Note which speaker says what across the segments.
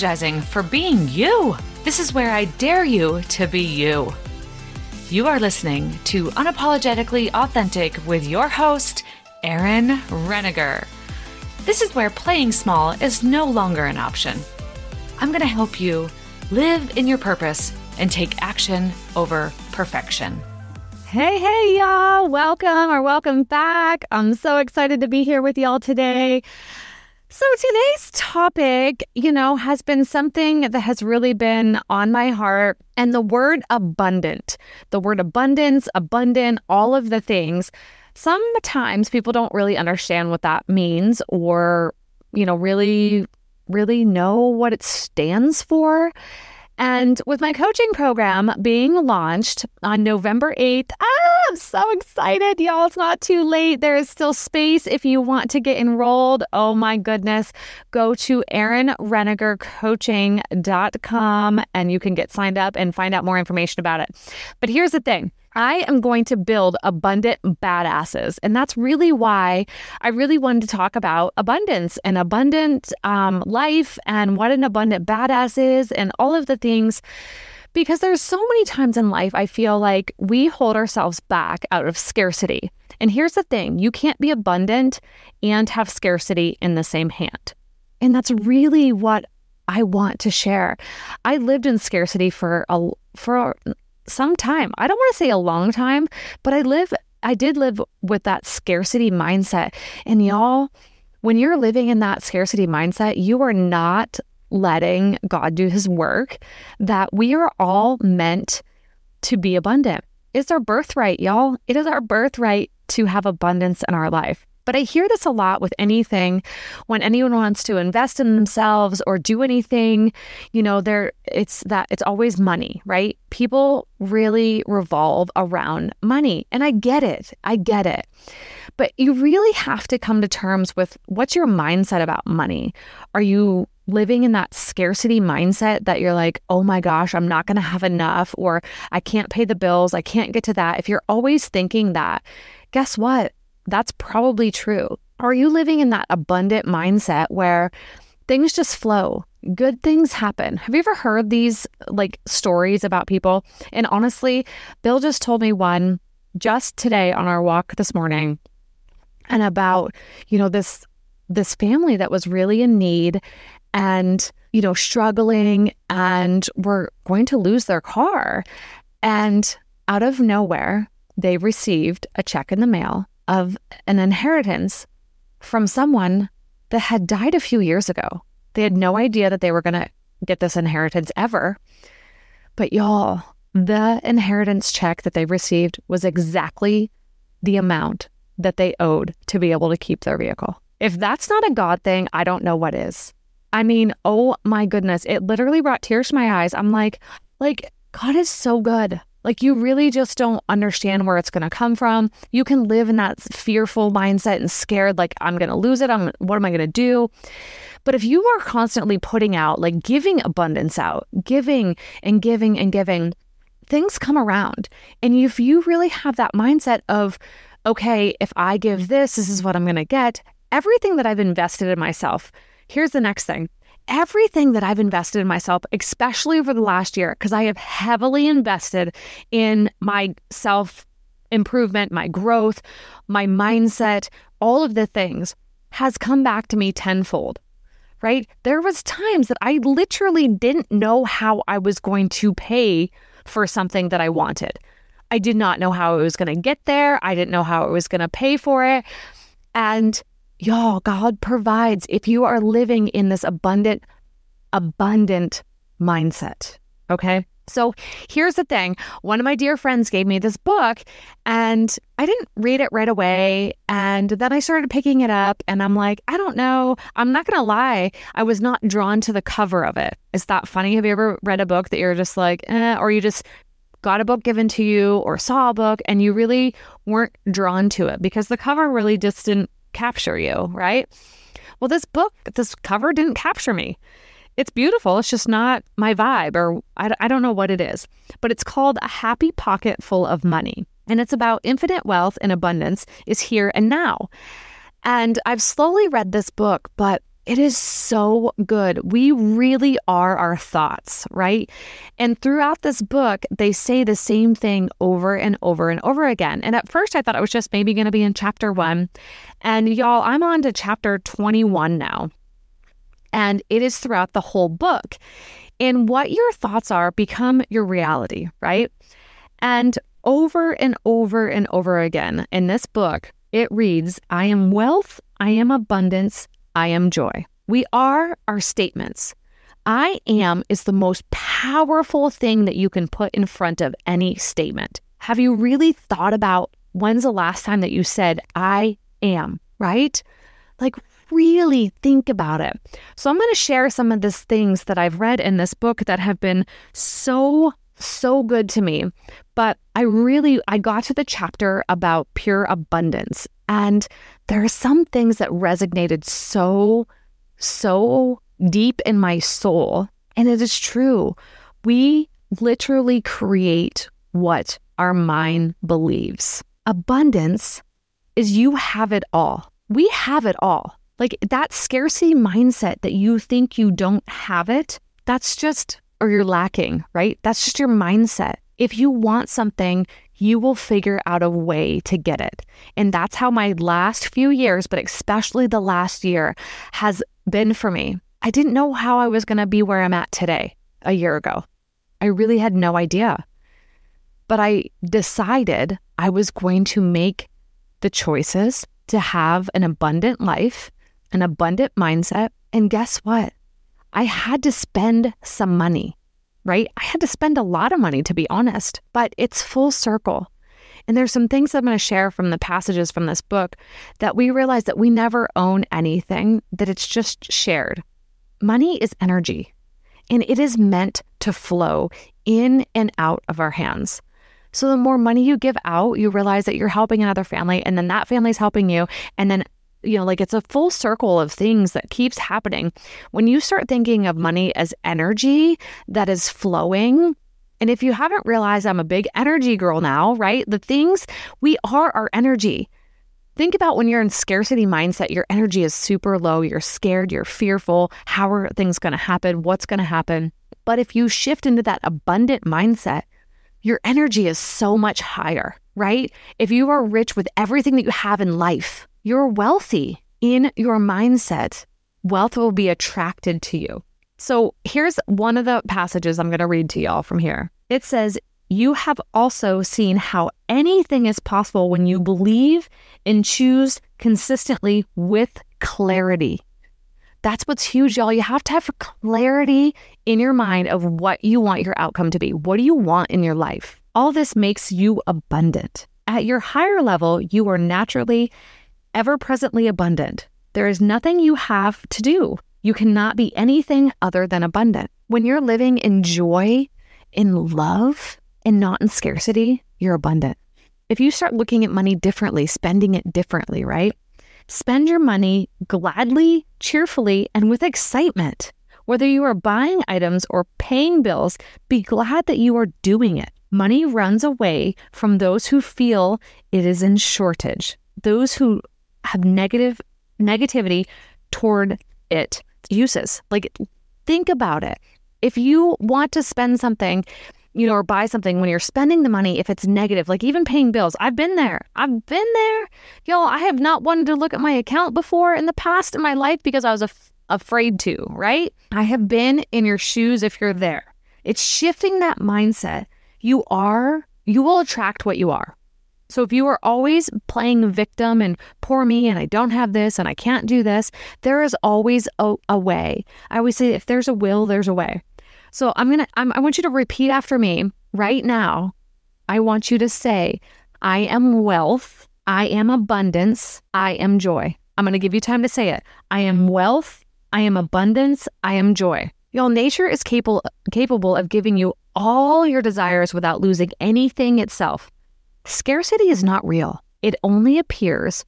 Speaker 1: Apologizing for being you. This is where I dare you to be you. You are listening to Unapologetically Authentic with your host, Erin Renninger. This is where playing small is no longer an option. I'm going to help you live in your purpose and take action over perfection.
Speaker 2: Hey, hey, y'all. Welcome or welcome back. I'm so excited to be here with y'all today. So, today's topic, you know, has been something that has really been on my heart. And the word abundant, the word abundance, abundant, all of the things. Sometimes people don't really understand what that means or, you know, really, really know what it stands for. And with my coaching program being launched on November 8th, ah, I'm so excited, y'all. It's not too late. There is still space if you want to get enrolled. Oh my goodness. Go to erinrenningercoaching.com and you can get signed up and find out more information about it. But here's the thing I am going to build abundant badasses. And that's really why I really wanted to talk about abundance and abundant um, life and what an abundant badass is and all of the things. Because there's so many times in life I feel like we hold ourselves back out of scarcity. And here's the thing you can't be abundant and have scarcity in the same hand. And that's really what I want to share. I lived in scarcity for a for some time. I don't want to say a long time, but I live I did live with that scarcity mindset. And y'all, when you're living in that scarcity mindset, you are not letting God do his work that we are all meant to be abundant. It's our birthright, y'all. It is our birthright to have abundance in our life. But I hear this a lot with anything when anyone wants to invest in themselves or do anything, you know, there it's that it's always money, right? People really revolve around money. And I get it. I get it. But you really have to come to terms with what's your mindset about money? Are you living in that scarcity mindset that you're like, oh my gosh, I'm not going to have enough, or I can't pay the bills, I can't get to that. If you're always thinking that, guess what? That's probably true. Are you living in that abundant mindset where things just flow? Good things happen. Have you ever heard these like stories about people? And honestly, Bill just told me one just today on our walk this morning and about, you know, this this family that was really in need and, you know, struggling and were going to lose their car. And out of nowhere, they received a check in the mail of an inheritance from someone that had died a few years ago. They had no idea that they were going to get this inheritance ever. But y'all, the inheritance check that they received was exactly the amount that they owed to be able to keep their vehicle. If that's not a God thing, I don't know what is. I mean, oh my goodness, it literally brought tears to my eyes. I'm like, like God is so good. Like you really just don't understand where it's going to come from. You can live in that fearful mindset and scared like I'm going to lose it. I'm what am I going to do? But if you are constantly putting out like giving abundance out, giving and giving and giving, things come around. And if you really have that mindset of okay, if I give this, this is what I'm going to get, everything that I've invested in myself. Here's the next thing everything that I've invested in myself, especially over the last year, because I have heavily invested in my self improvement, my growth, my mindset, all of the things has come back to me tenfold. Right? There was times that I literally didn't know how I was going to pay for something that I wanted. I did not know how it was going to get there. I didn't know how it was going to pay for it. And Y'all, God provides if you are living in this abundant, abundant mindset. Okay. So here's the thing. One of my dear friends gave me this book and I didn't read it right away. And then I started picking it up and I'm like, I don't know. I'm not going to lie. I was not drawn to the cover of it. Is that funny? Have you ever read a book that you're just like, eh, or you just got a book given to you or saw a book and you really weren't drawn to it because the cover really just didn't capture you, right? Well, this book, this cover didn't capture me. It's beautiful. It's just not my vibe, or I, I don't know what it is. But it's called A Happy Pocket Full of Money. And it's about infinite wealth and abundance is here and now. And I've slowly read this book, but It is so good. We really are our thoughts, right? And throughout this book, they say the same thing over and over and over again. And at first, I thought it was just maybe going to be in chapter one. And y'all, I'm on to chapter 21 now. And it is throughout the whole book. And what your thoughts are become your reality, right? And over and over and over again in this book, it reads I am wealth, I am abundance, I am joy. We are our statements. I am is the most powerful thing that you can put in front of any statement. Have you really thought about when's the last time that you said, I am, right? Like, really think about it. So, I'm going to share some of these things that I've read in this book that have been so, so good to me. But I really, I got to the chapter about pure abundance. And there are some things that resonated so, so deep in my soul. And it is true. We literally create what our mind believes. Abundance is you have it all. We have it all. Like that scarcity mindset that you think you don't have it, that's just, or you're lacking, right? That's just your mindset. If you want something, you will figure out a way to get it. And that's how my last few years, but especially the last year, has been for me. I didn't know how I was going to be where I'm at today a year ago. I really had no idea. But I decided I was going to make the choices to have an abundant life, an abundant mindset. And guess what? I had to spend some money right? I had to spend a lot of money, to be honest, but it's full circle. And there's some things I'm going to share from the passages from this book that we realize that we never own anything, that it's just shared. Money is energy, and it is meant to flow in and out of our hands. So the more money you give out, you realize that you're helping another family, and then that family's helping you, and then you know, like it's a full circle of things that keeps happening. When you start thinking of money as energy that is flowing, and if you haven't realized, I'm a big energy girl now, right? The things we are our energy. Think about when you're in scarcity mindset, your energy is super low, you're scared, you're fearful. How are things going to happen? What's going to happen? But if you shift into that abundant mindset, your energy is so much higher, right? If you are rich with everything that you have in life, you're wealthy in your mindset. Wealth will be attracted to you. So here's one of the passages I'm going to read to y'all from here. It says, You have also seen how anything is possible when you believe and choose consistently with clarity. That's what's huge, y'all. You have to have clarity in your mind of what you want your outcome to be. What do you want in your life? All this makes you abundant. At your higher level, you are naturally ever presently abundant. There is nothing you have to do. You cannot be anything other than abundant. When you're living in joy, in love, and not in scarcity, you're abundant. If you start looking at money differently, spending it differently, right? Spend your money gladly, cheerfully, and with excitement. Whether you are buying items or paying bills, be glad that you are doing it. Money runs away from those who feel it is in shortage, those who have negative negativity toward it uses. Like think about it. If you want to spend something, you know, or buy something when you're spending the money, if it's negative, like even paying bills, I've been there. I've been there. Y'all, I have not wanted to look at my account before in the past in my life because I was af- afraid to, right? I have been in your shoes if you're there. It's shifting that mindset. You are, you will attract what you are. So if you are always playing victim and poor me and I don't have this and I can't do this, there is always a, a way. I always say if there's a will, there's a way. So I'm going to I want you to repeat after me right now. I want you to say, I am wealth, I am abundance, I am joy. I'm going to give you time to say it. I am wealth, I am abundance, I am joy. Y'all, nature is capable capable of giving you all your desires without losing anything itself. Scarcity is not real. It only appears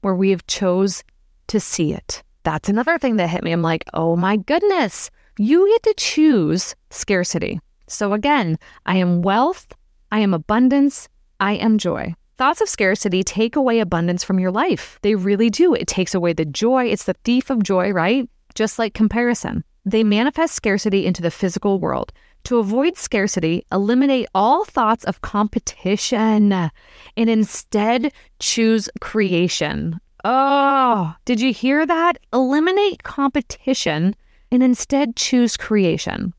Speaker 2: where we have chose to see it. That's another thing that hit me. I'm like, oh my goodness, you get to choose scarcity. So again, I am wealth, I am abundance, I am joy. Thoughts of scarcity take away abundance from your life. They really do. It takes away the joy. It's the thief of joy, right? just like comparison. They manifest scarcity into the physical world. To avoid scarcity, eliminate all thoughts of competition and instead choose creation. Oh, did you hear that? Eliminate competition and instead choose creation.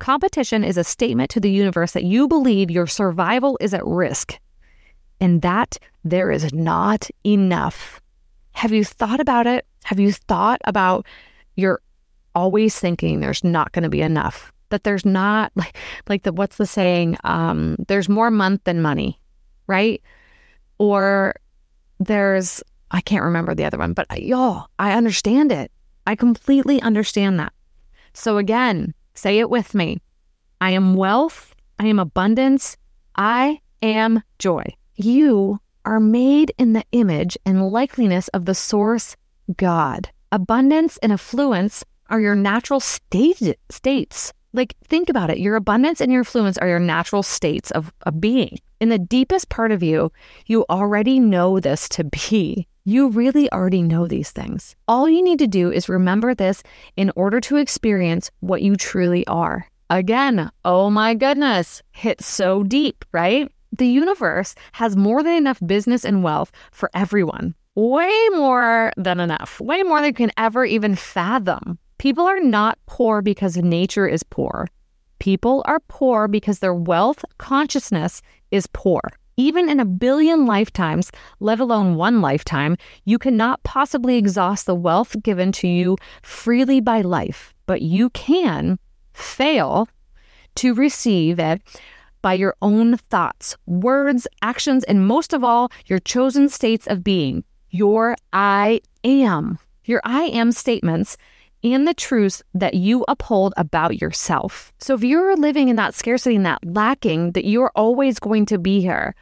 Speaker 2: Competition is a statement to the universe that you believe your survival is at risk and that there is not enough. Have you thought about it? Have you thought about you're always thinking there's not going to be enough? That there's not like like the what's the saying? Um, there's more month than money, right? Or there's I can't remember the other one, but y'all, I understand it. I completely understand that. So again, say it with me. I am wealth. I am abundance. I am joy. You are made in the image and likeness of the source God. Abundance and affluence are your natural state, states. Like, think about it. Your abundance and your affluence are your natural states of, of being. In the deepest part of you, you already know this to be. You really already know these things. All you need to do is remember this in order to experience what you truly are. Again, oh my goodness, hit so deep, right? The universe has more than enough business and wealth for everyone. Way more than enough, way more than you can ever even fathom. People are not poor because nature is poor. People are poor because their wealth consciousness is poor. Even in a billion lifetimes, let alone one lifetime, you cannot possibly exhaust the wealth given to you freely by life, but you can fail to receive it by your own thoughts, words, actions, and most of all, your chosen states of being, your I am, your I am statements, and the truths that you uphold about yourself. So if you're living in that scarcity and that lacking, that you're always going to be here.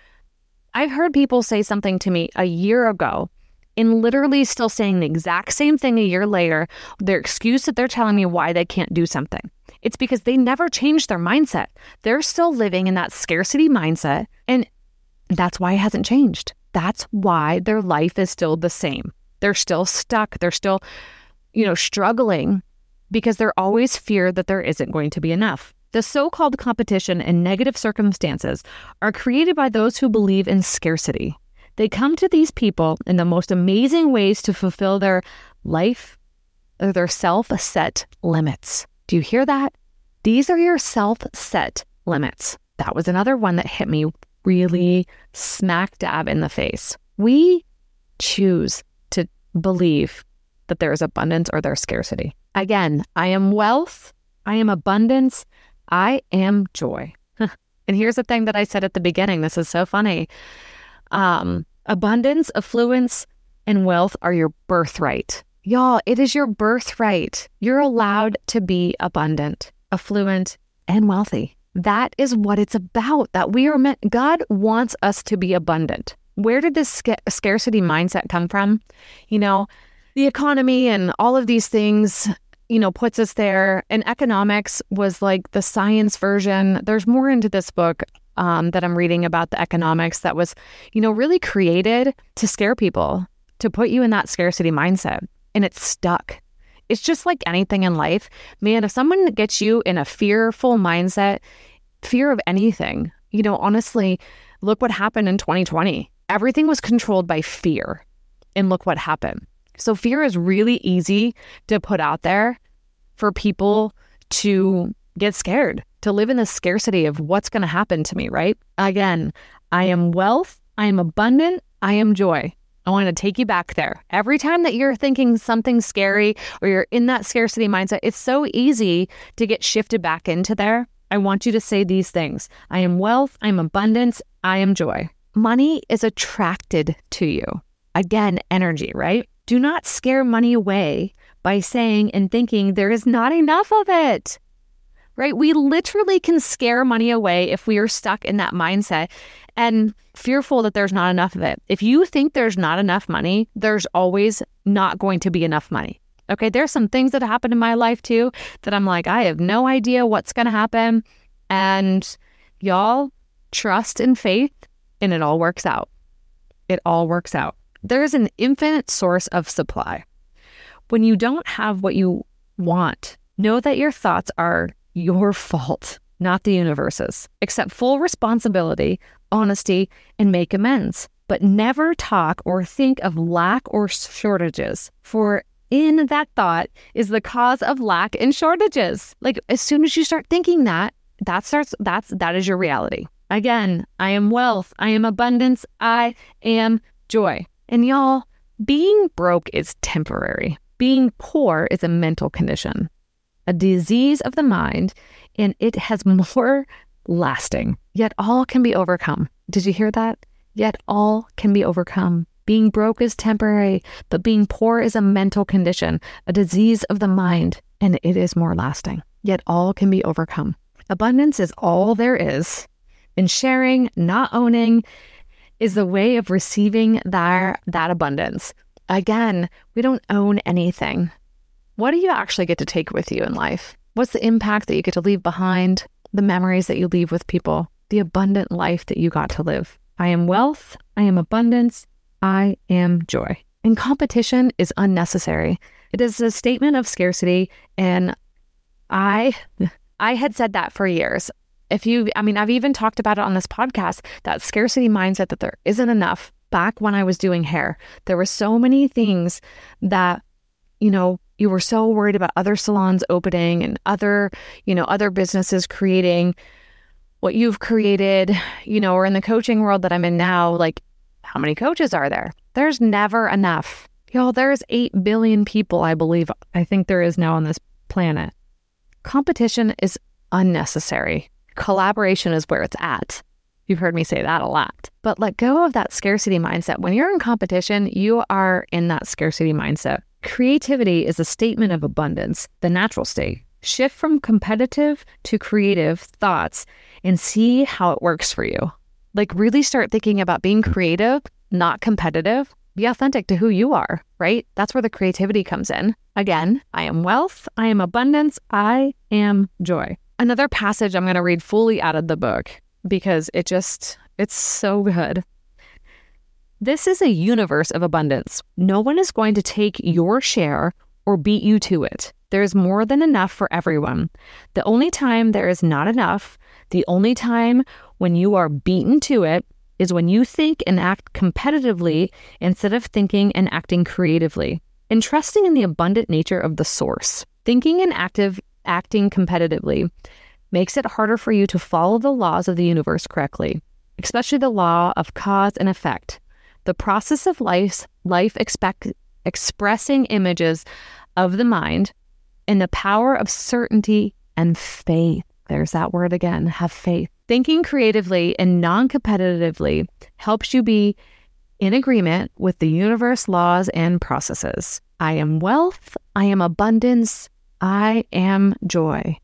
Speaker 2: I've heard people say something to me a year ago and literally still saying the exact same thing a year later, their excuse that they're telling me why they can't do something. It's because they never changed their mindset. They're still living in that scarcity mindset. And that's why it hasn't changed. That's why their life is still the same. They're still stuck. They're still, you know, struggling because they're always fear that there isn't going to be enough. The so called competition and negative circumstances are created by those who believe in scarcity. They come to these people in the most amazing ways to fulfill their life or their self set limits. Do you hear that? These are your self set limits. That was another one that hit me really smack dab in the face. We choose to believe that there is abundance or there's scarcity. Again, I am wealth, I am abundance, I am joy. and here's the thing that I said at the beginning this is so funny. Um, abundance, affluence, and wealth are your birthright. Y'all, it is your birthright. You're allowed to be abundant, affluent, and wealthy. That is what it's about. That we are meant, God wants us to be abundant. Where did this sca- scarcity mindset come from? You know, the economy and all of these things, you know, puts us there. And economics was like the science version. There's more into this book um, that I'm reading about the economics that was, you know, really created to scare people, to put you in that scarcity mindset and it's stuck. It's just like anything in life. Man, if someone gets you in a fearful mindset, fear of anything, you know, honestly, look what happened in 2020. Everything was controlled by fear. And look what happened. So, fear is really easy to put out there for people to get scared, to live in the scarcity of what's going to happen to me, right? Again, I am wealth, I am abundant, I am joy. I want to take you back there. Every time that you're thinking something scary or you're in that scarcity mindset, it's so easy to get shifted back into there. I want you to say these things I am wealth, I am abundance, I am joy. Money is attracted to you. Again, energy, right? Do not scare money away by saying and thinking there is not enough of it right? We literally can scare money away if we are stuck in that mindset and fearful that there's not enough of it. If you think there's not enough money, there's always not going to be enough money. Okay, there's some things that happen in my life too that I'm like, I have no idea what's going to happen. And y'all trust and faith, and it all works out. It all works out. There's an infinite source of supply. When you don't have what you want, know that your thoughts are your fault, not the universe's. Accept full responsibility, honesty, and make amends. But never talk or think of lack or shortages, for in that thought is the cause of lack and shortages. Like as soon as you start thinking that, that starts that's that is your reality. Again, I am wealth, I am abundance, I am joy. And y'all, being broke is temporary. Being poor is a mental condition, a disease of the mind, and it has more lasting. Yet all can be overcome. Did you hear that? Yet all can be overcome. Being broke is temporary, but being poor is a mental condition, a disease of the mind, and it is more lasting. Yet all can be overcome. Abundance is all there is, In sharing, not owning, is the way of receiving that, that abundance. Again, we don't own anything. What do you actually get to take with you in life? What's the impact that you get to leave behind? The memories that you leave with people? The abundant life that you got to live? I am wealth. I am abundance. I am joy. And competition is unnecessary. It is a statement of scarcity. And I, I had said that for years if you, I mean, I've even talked about it on this podcast that scarcity mindset that there isn't enough. Back when I was doing hair, there were so many things that, you know, you were so worried about other salons opening and other, you know, other businesses creating what you've created, you know, or in the coaching world that I'm in now, like, how many coaches are there? There's never enough. Y'all, there's 8 billion people, I believe, I think there is now on this planet. Competition is unnecessary. Collaboration is where it's at. You've heard me say that a lot. But let go of that scarcity mindset. When you're in competition, you are in that scarcity mindset. Creativity is a statement of abundance, the natural state. Shift from competitive to creative thoughts and see how it works for you. Like, really start thinking about being creative, not competitive. Be authentic to who you are, right? That's where the creativity comes in. Again, I am wealth, I am abundance, I am joy another passage I'm going to read fully out of the book because it just, it's so good. This is a universe of abundance. No one is going to take your share or beat you to it. There is more than enough for everyone. The only time there is not enough, the only time when you are beaten to it, is when you think and act competitively instead of thinking and acting creatively and trusting in the abundant nature of the source. Thinking and active acting competitively makes it harder for you to follow the laws of the universe correctly, especially the law of cause and effect. The process of life, life expect, expressing images of the mind and the power of certainty and faith. There's that word again have faith. Thinking creatively and non competitively helps you be in agreement with the universe laws and processes. I am wealth, I am abundance, I am joy.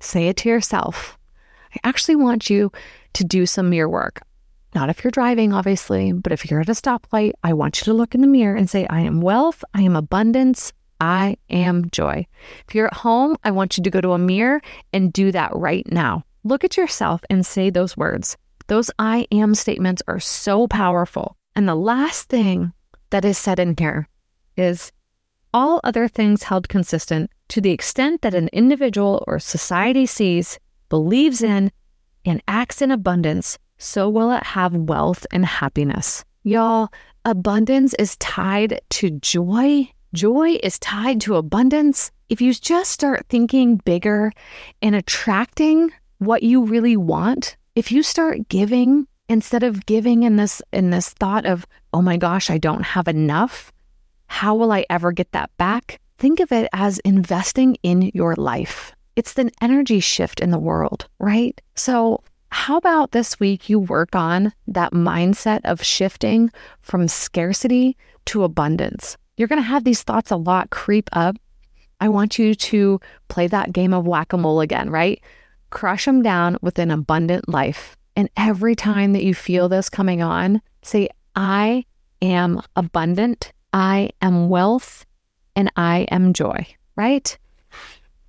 Speaker 2: Say it to yourself. I actually want you to do some mirror work. Not if you're driving, obviously, but if you're at a stoplight, I want you to look in the mirror and say, I am wealth, I am abundance, I am joy. If you're at home, I want you to go to a mirror and do that right now. Look at yourself and say those words. Those I am statements are so powerful. And the last thing that is said in here is all other things held consistent, to the extent that an individual or society sees, believes in, and acts in abundance, so will it have wealth and happiness. Y'all, abundance is tied to joy. Joy is tied to abundance. If you just start thinking bigger and attracting what you really want, if you start giving instead of giving in this in this thought of, "Oh my gosh, I don't have enough," how will I ever get that back? Think of it as investing in your life. It's an energy shift in the world, right? So, how about this week you work on that mindset of shifting from scarcity to abundance? You're going to have these thoughts a lot creep up. I want you to play that game of whack a mole again, right? Crush them down with an abundant life. And every time that you feel this coming on, say, I am abundant I am wealth, and I am joy, right?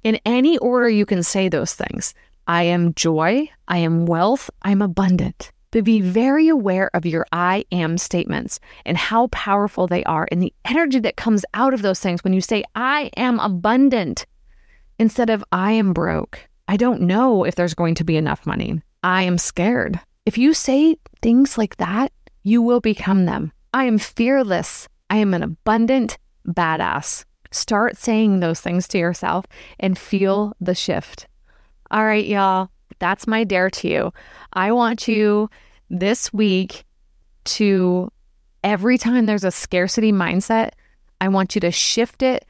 Speaker 2: In any order, you can say those things. I am joy, I am wealth, I'm abundant. but be very aware of your I am statements and how powerful they are and the energy that comes out of those things when you say, I am abundant instead of I am broke. I don't know if there's going to be enough money. I am scared. If you say things like that, you will become them. I am fearless. I am an abundant badass. Start saying those things to yourself and feel the shift. All right, y'all, that's my dare to you. I want you this week to every time there's a scarcity mindset, I want you to shift it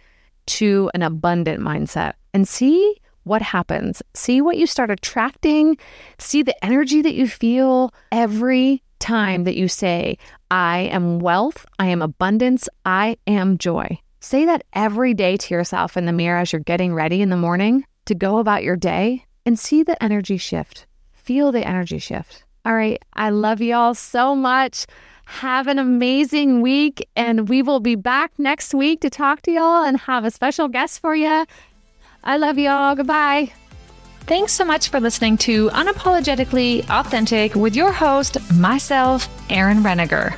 Speaker 2: to an abundant mindset and see what happens. See what you start attracting. See the energy that you feel every time that you say, I am wealth, I am abundance, I am joy. Say that every day to yourself in the mirror as you're getting ready in the morning to go about your day and see the energy shift. Feel the energy shift. All right. I love you all so much. Have an amazing week. And we will be back next week to talk to y'all and have a special guest for you. I love y'all. Goodbye.
Speaker 1: Thanks so much for listening to Unapologetically Authentic with your host, myself, Erin Renninger.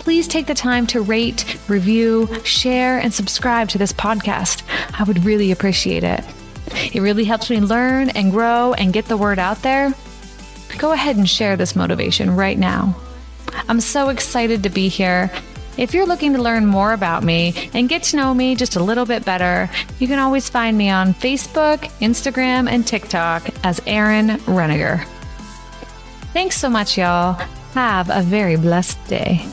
Speaker 1: Please take the time to rate, review, share, and subscribe to this podcast. I would really appreciate it. It really helps me learn and grow and get the word out there. Go ahead and share this motivation right now. I'm so excited to be here. If you're looking to learn more about me and get to know me just a little bit better, you can always find me on Facebook, Instagram, and TikTok as Erin Renninger. Thanks so much, y'all. Have a very blessed day.